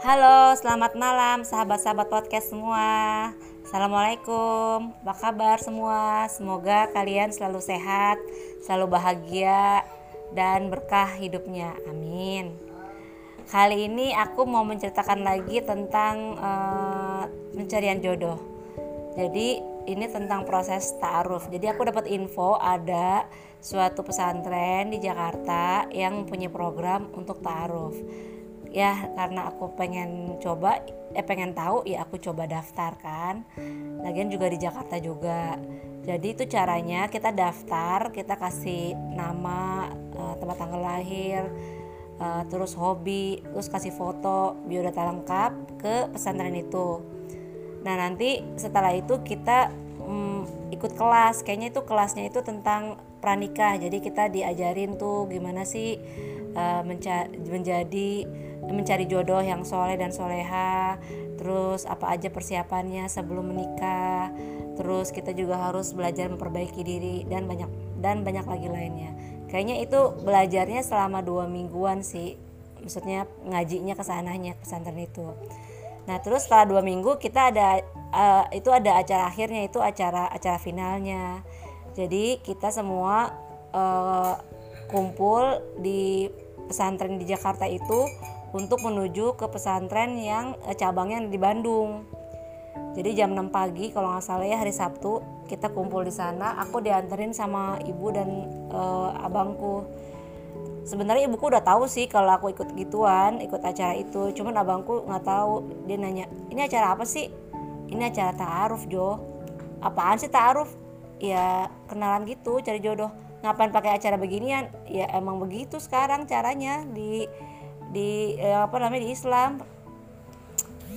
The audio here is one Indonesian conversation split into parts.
Halo, selamat malam sahabat-sahabat podcast semua. Assalamualaikum, apa kabar semua? Semoga kalian selalu sehat, selalu bahagia, dan berkah hidupnya. Amin. Kali ini aku mau menceritakan lagi tentang uh, pencarian jodoh. Jadi ini tentang proses ta'aruf. Jadi aku dapat info ada suatu pesantren di Jakarta yang punya program untuk ta'aruf ya karena aku pengen coba eh pengen tahu ya aku coba daftar kan. Lagian juga di Jakarta juga. Jadi itu caranya kita daftar kita kasih nama uh, tempat tanggal lahir uh, terus hobi terus kasih foto biodata lengkap ke pesantren itu. Nah nanti setelah itu kita um, ikut kelas. Kayaknya itu kelasnya itu tentang pranikah. Jadi kita diajarin tuh gimana sih uh, menjadi mencari jodoh yang soleh dan soleha. Terus apa aja persiapannya sebelum menikah. Terus kita juga harus belajar memperbaiki diri dan banyak dan banyak lagi lainnya. Kayaknya itu belajarnya selama dua mingguan sih. Maksudnya ngajinya ke sananya pesantren itu. Nah terus setelah dua minggu kita ada uh, itu ada acara akhirnya itu acara acara finalnya. Jadi kita semua uh, kumpul di pesantren di Jakarta itu untuk menuju ke pesantren yang eh, cabangnya di Bandung. Jadi jam 6 pagi kalau nggak salah ya hari Sabtu kita kumpul di sana. Aku dianterin sama ibu dan uh, abangku. Sebenarnya ibuku udah tahu sih kalau aku ikut gituan, ikut acara itu. Cuman abangku nggak tahu. Dia nanya, ini acara apa sih? Ini acara ta'aruf Jo. Apaan sih ta'aruf? Ya kenalan gitu, cari jodoh. Ngapain pakai acara beginian? Ya emang begitu sekarang caranya di di eh, apa namanya di Islam.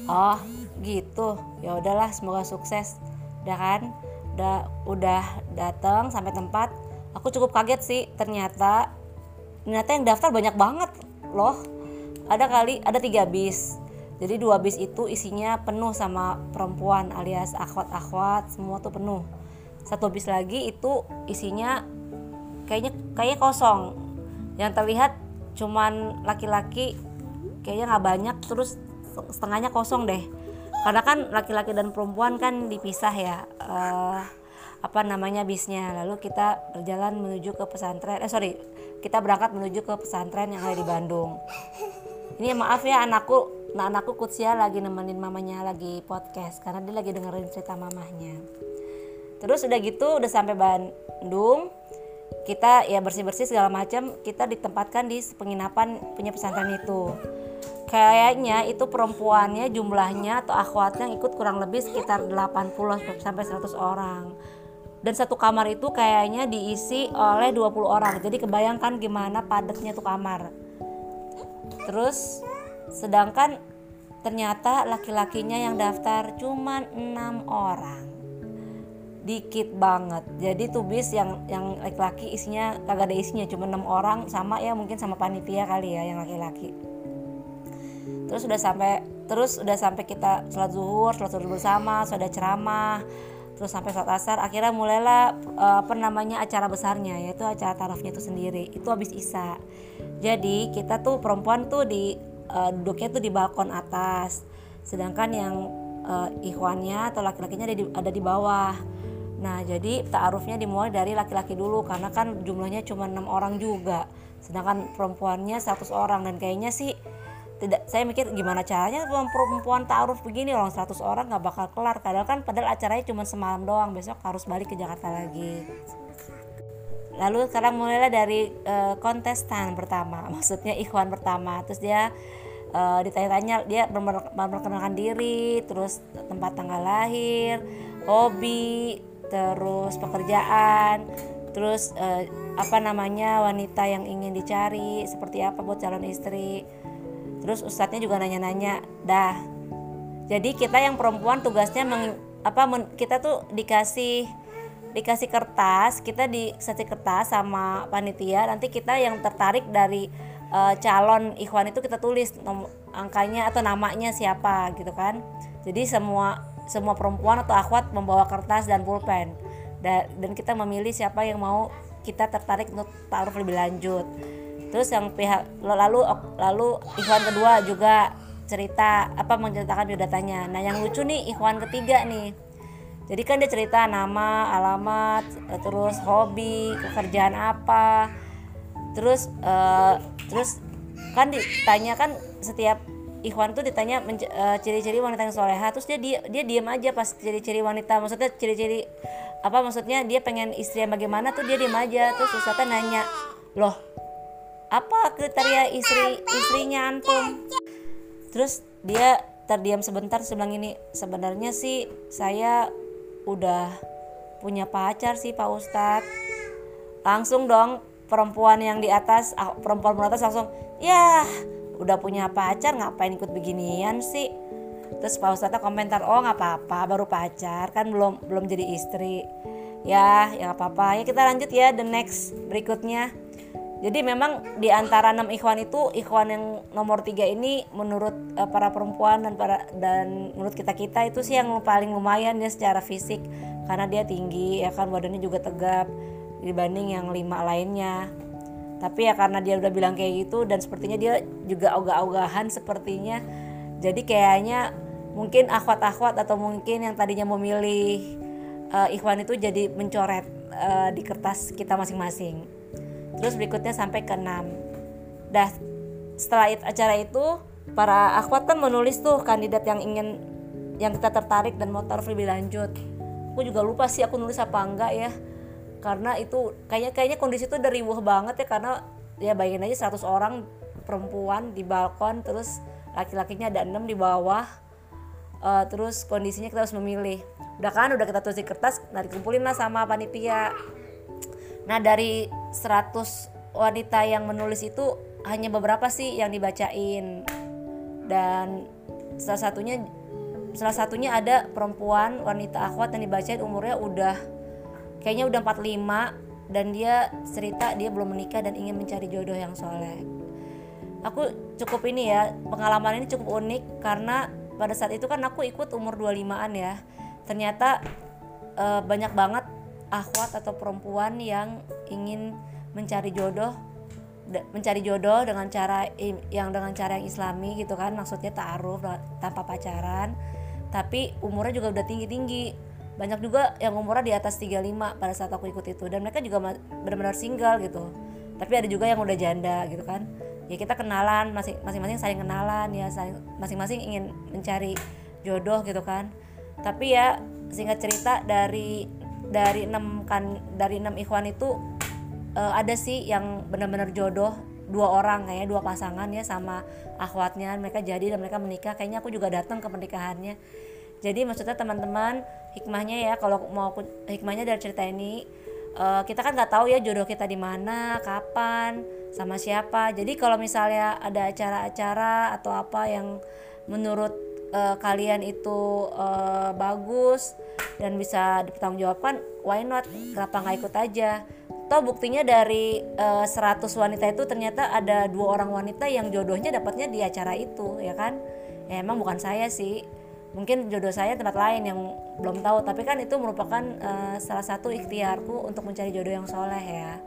Oh gitu. Ya udahlah semoga sukses. Udah kan? Udah udah datang sampai tempat. Aku cukup kaget sih ternyata. Ternyata yang daftar banyak banget loh. Ada kali ada tiga bis. Jadi dua bis itu isinya penuh sama perempuan alias akhwat-akhwat semua tuh penuh. Satu bis lagi itu isinya kayaknya kayaknya kosong. Yang terlihat cuman laki-laki kayaknya nggak banyak terus setengahnya kosong deh. Karena kan laki-laki dan perempuan kan dipisah ya uh, apa namanya bisnya. Lalu kita berjalan menuju ke pesantren eh sorry kita berangkat menuju ke pesantren yang ada di Bandung. Ini maaf ya anakku nah anakku Kutsia lagi nemenin mamanya lagi podcast karena dia lagi dengerin cerita mamahnya. Terus udah gitu udah sampai Bandung kita ya bersih-bersih segala macam kita ditempatkan di penginapan punya pesantren itu. Kayaknya itu perempuannya jumlahnya atau akhwatnya ikut kurang lebih sekitar 80 sampai 100 orang. Dan satu kamar itu kayaknya diisi oleh 20 orang. Jadi kebayangkan gimana padatnya tuh kamar. Terus sedangkan ternyata laki-lakinya yang daftar cuma enam orang dikit banget. Jadi tuh bis yang yang laki-laki isinya kagak ada isinya cuma enam orang sama ya mungkin sama panitia kali ya yang laki-laki. Terus udah sampai terus udah sampai kita sholat zuhur sholat zuhur bersama sudah ceramah terus sampai sholat asar akhirnya mulailah uh, apa namanya acara besarnya yaitu acara tarafnya itu sendiri. Itu habis isya. Jadi kita tuh perempuan tuh di uh, duduknya tuh di balkon atas. Sedangkan yang uh, ikhwannya atau laki-lakinya ada di, ada di bawah Nah, jadi ta'arufnya dimulai dari laki-laki dulu karena kan jumlahnya cuma enam orang juga. Sedangkan perempuannya 100 orang dan kayaknya sih tidak saya mikir gimana caranya perempuan ta'aruf begini orang 100 orang nggak bakal kelar. Padahal kan padahal acaranya cuma semalam doang besok harus balik ke Jakarta lagi. Lalu sekarang mulailah dari uh, kontestan pertama maksudnya ikhwan pertama. Terus dia uh, ditanya-tanya dia memperkenalkan diri terus tempat tanggal lahir hobi terus pekerjaan terus eh, apa namanya wanita yang ingin dicari seperti apa buat calon istri. Terus ustadznya juga nanya-nanya dah jadi kita yang perempuan tugasnya meng, apa men, kita tuh dikasih dikasih kertas kita dikasih kertas sama panitia nanti kita yang tertarik dari uh, calon ikhwan itu kita tulis angkanya atau namanya siapa gitu kan. Jadi semua semua perempuan atau akhwat membawa kertas dan pulpen. Da dan kita memilih siapa yang mau kita tertarik untuk taruh lebih lanjut. Terus yang pihak lalu lalu ikhwan kedua juga cerita apa menceritakan biodatanya. Nah yang lucu nih ikhwan ketiga nih. Jadi kan dia cerita nama alamat terus hobi pekerjaan apa. Terus uh, terus kan ditanya kan setiap Ikhwan tuh ditanya uh, ciri-ciri wanita yang soleha terus dia dia dia diam aja pas ciri-ciri wanita maksudnya ciri-ciri apa maksudnya dia pengen istri yang bagaimana tuh dia diam aja terus Ustaznya nanya loh apa kriteria istri istrinya antum? Terus dia terdiam sebentar sebelum ini sebenarnya sih saya udah punya pacar sih Pak Ustadz. Langsung dong perempuan yang di atas ah, perempuan di atas langsung ya udah punya pacar ngapain ikut beginian sih? Terus Pak Ustadz komentar oh nggak apa-apa baru pacar kan belum belum jadi istri. Ya ya nggak apa-apa. Ya kita lanjut ya the next berikutnya. Jadi memang di antara enam ikhwan itu ikhwan yang nomor tiga ini menurut uh, para perempuan dan para dan menurut kita kita itu sih yang paling lumayan ya secara fisik karena dia tinggi ya kan badannya juga tegap dibanding yang lima lainnya tapi ya karena dia udah bilang kayak gitu dan sepertinya dia juga ogah-ogahan sepertinya. Jadi kayaknya mungkin akhwat-akhwat atau mungkin yang tadinya memilih uh, ikhwan itu jadi mencoret uh, di kertas kita masing-masing. Terus berikutnya sampai ke 6 dah setelah acara itu para akhwat kan menulis tuh kandidat yang ingin yang kita tertarik dan mau taruh lebih lanjut. Aku juga lupa sih aku nulis apa enggak ya karena itu kayaknya kayaknya kondisi itu udah riuh banget ya karena ya bayangin aja 100 orang perempuan di balkon terus laki-lakinya ada enam di bawah uh, terus kondisinya kita harus memilih. Udah kan udah kita tulis di kertas nah dikumpulin lah sama panitia. Nah dari 100 wanita yang menulis itu hanya beberapa sih yang dibacain. Dan salah satunya salah satunya ada perempuan wanita akhwat yang dibacain umurnya udah kayaknya udah 45 dan dia cerita dia belum menikah dan ingin mencari jodoh yang soleh. Aku cukup ini ya pengalaman ini cukup unik karena pada saat itu kan aku ikut umur 25an ya. Ternyata e, banyak banget akhwat atau perempuan yang ingin mencari jodoh mencari jodoh dengan cara yang dengan cara yang islami gitu kan. Maksudnya taaruf tanpa pacaran. Tapi umurnya juga udah tinggi tinggi banyak juga yang umurnya di atas 35 pada saat aku ikut itu. Dan mereka juga benar-benar single gitu. Tapi ada juga yang udah janda gitu kan. Ya kita kenalan masing-masing saling kenalan ya masing-masing ingin mencari jodoh gitu kan. Tapi ya singkat cerita dari dari enam kan dari enam ikhwan itu uh, ada sih yang benar-benar jodoh dua orang kayaknya dua pasangan ya sama akhwatnya. Mereka jadi dan mereka menikah. Kayaknya aku juga datang ke pernikahannya jadi maksudnya teman-teman hikmahnya ya kalau mau hikmahnya dari cerita ini uh, kita kan nggak tahu ya jodoh kita di mana kapan sama siapa. Jadi kalau misalnya ada acara-acara atau apa yang menurut uh, kalian itu uh, bagus dan bisa dipertanggungjawabkan why not? Kenapa nggak ikut aja? Toh buktinya dari uh, 100 wanita itu ternyata ada dua orang wanita yang jodohnya dapatnya di acara itu ya kan? Ya emang bukan saya sih mungkin jodoh saya tempat lain yang belum tahu tapi kan itu merupakan uh, salah satu ikhtiarku untuk mencari jodoh yang soleh ya.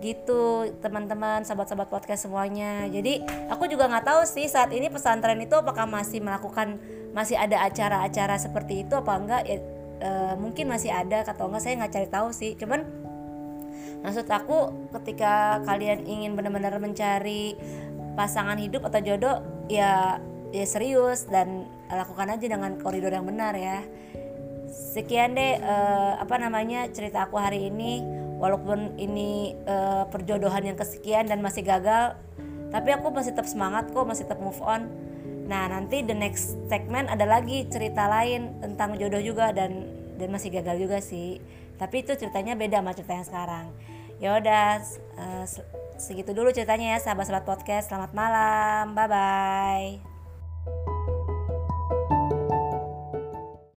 Gitu teman-teman sahabat-sahabat podcast semuanya. Jadi aku juga nggak tahu sih saat ini pesantren itu apakah masih melakukan masih ada acara-acara seperti itu apa enggak. Ya, uh, mungkin masih ada atau enggak saya nggak cari tahu sih. Cuman maksud aku ketika kalian ingin benar-benar mencari pasangan hidup atau jodoh ya ya serius. Dan lakukan aja dengan koridor yang benar ya. Sekian deh uh, apa namanya cerita aku hari ini. Walaupun ini uh, perjodohan yang kesekian dan masih gagal tapi aku masih tetap semangat kok masih tetap move on. Nah nanti the next segment ada lagi cerita lain tentang jodoh juga dan dan masih gagal juga sih. Tapi itu ceritanya beda sama cerita yang sekarang. Ya udah uh, segitu dulu ceritanya ya sahabat-sahabat podcast. Selamat malam. Bye bye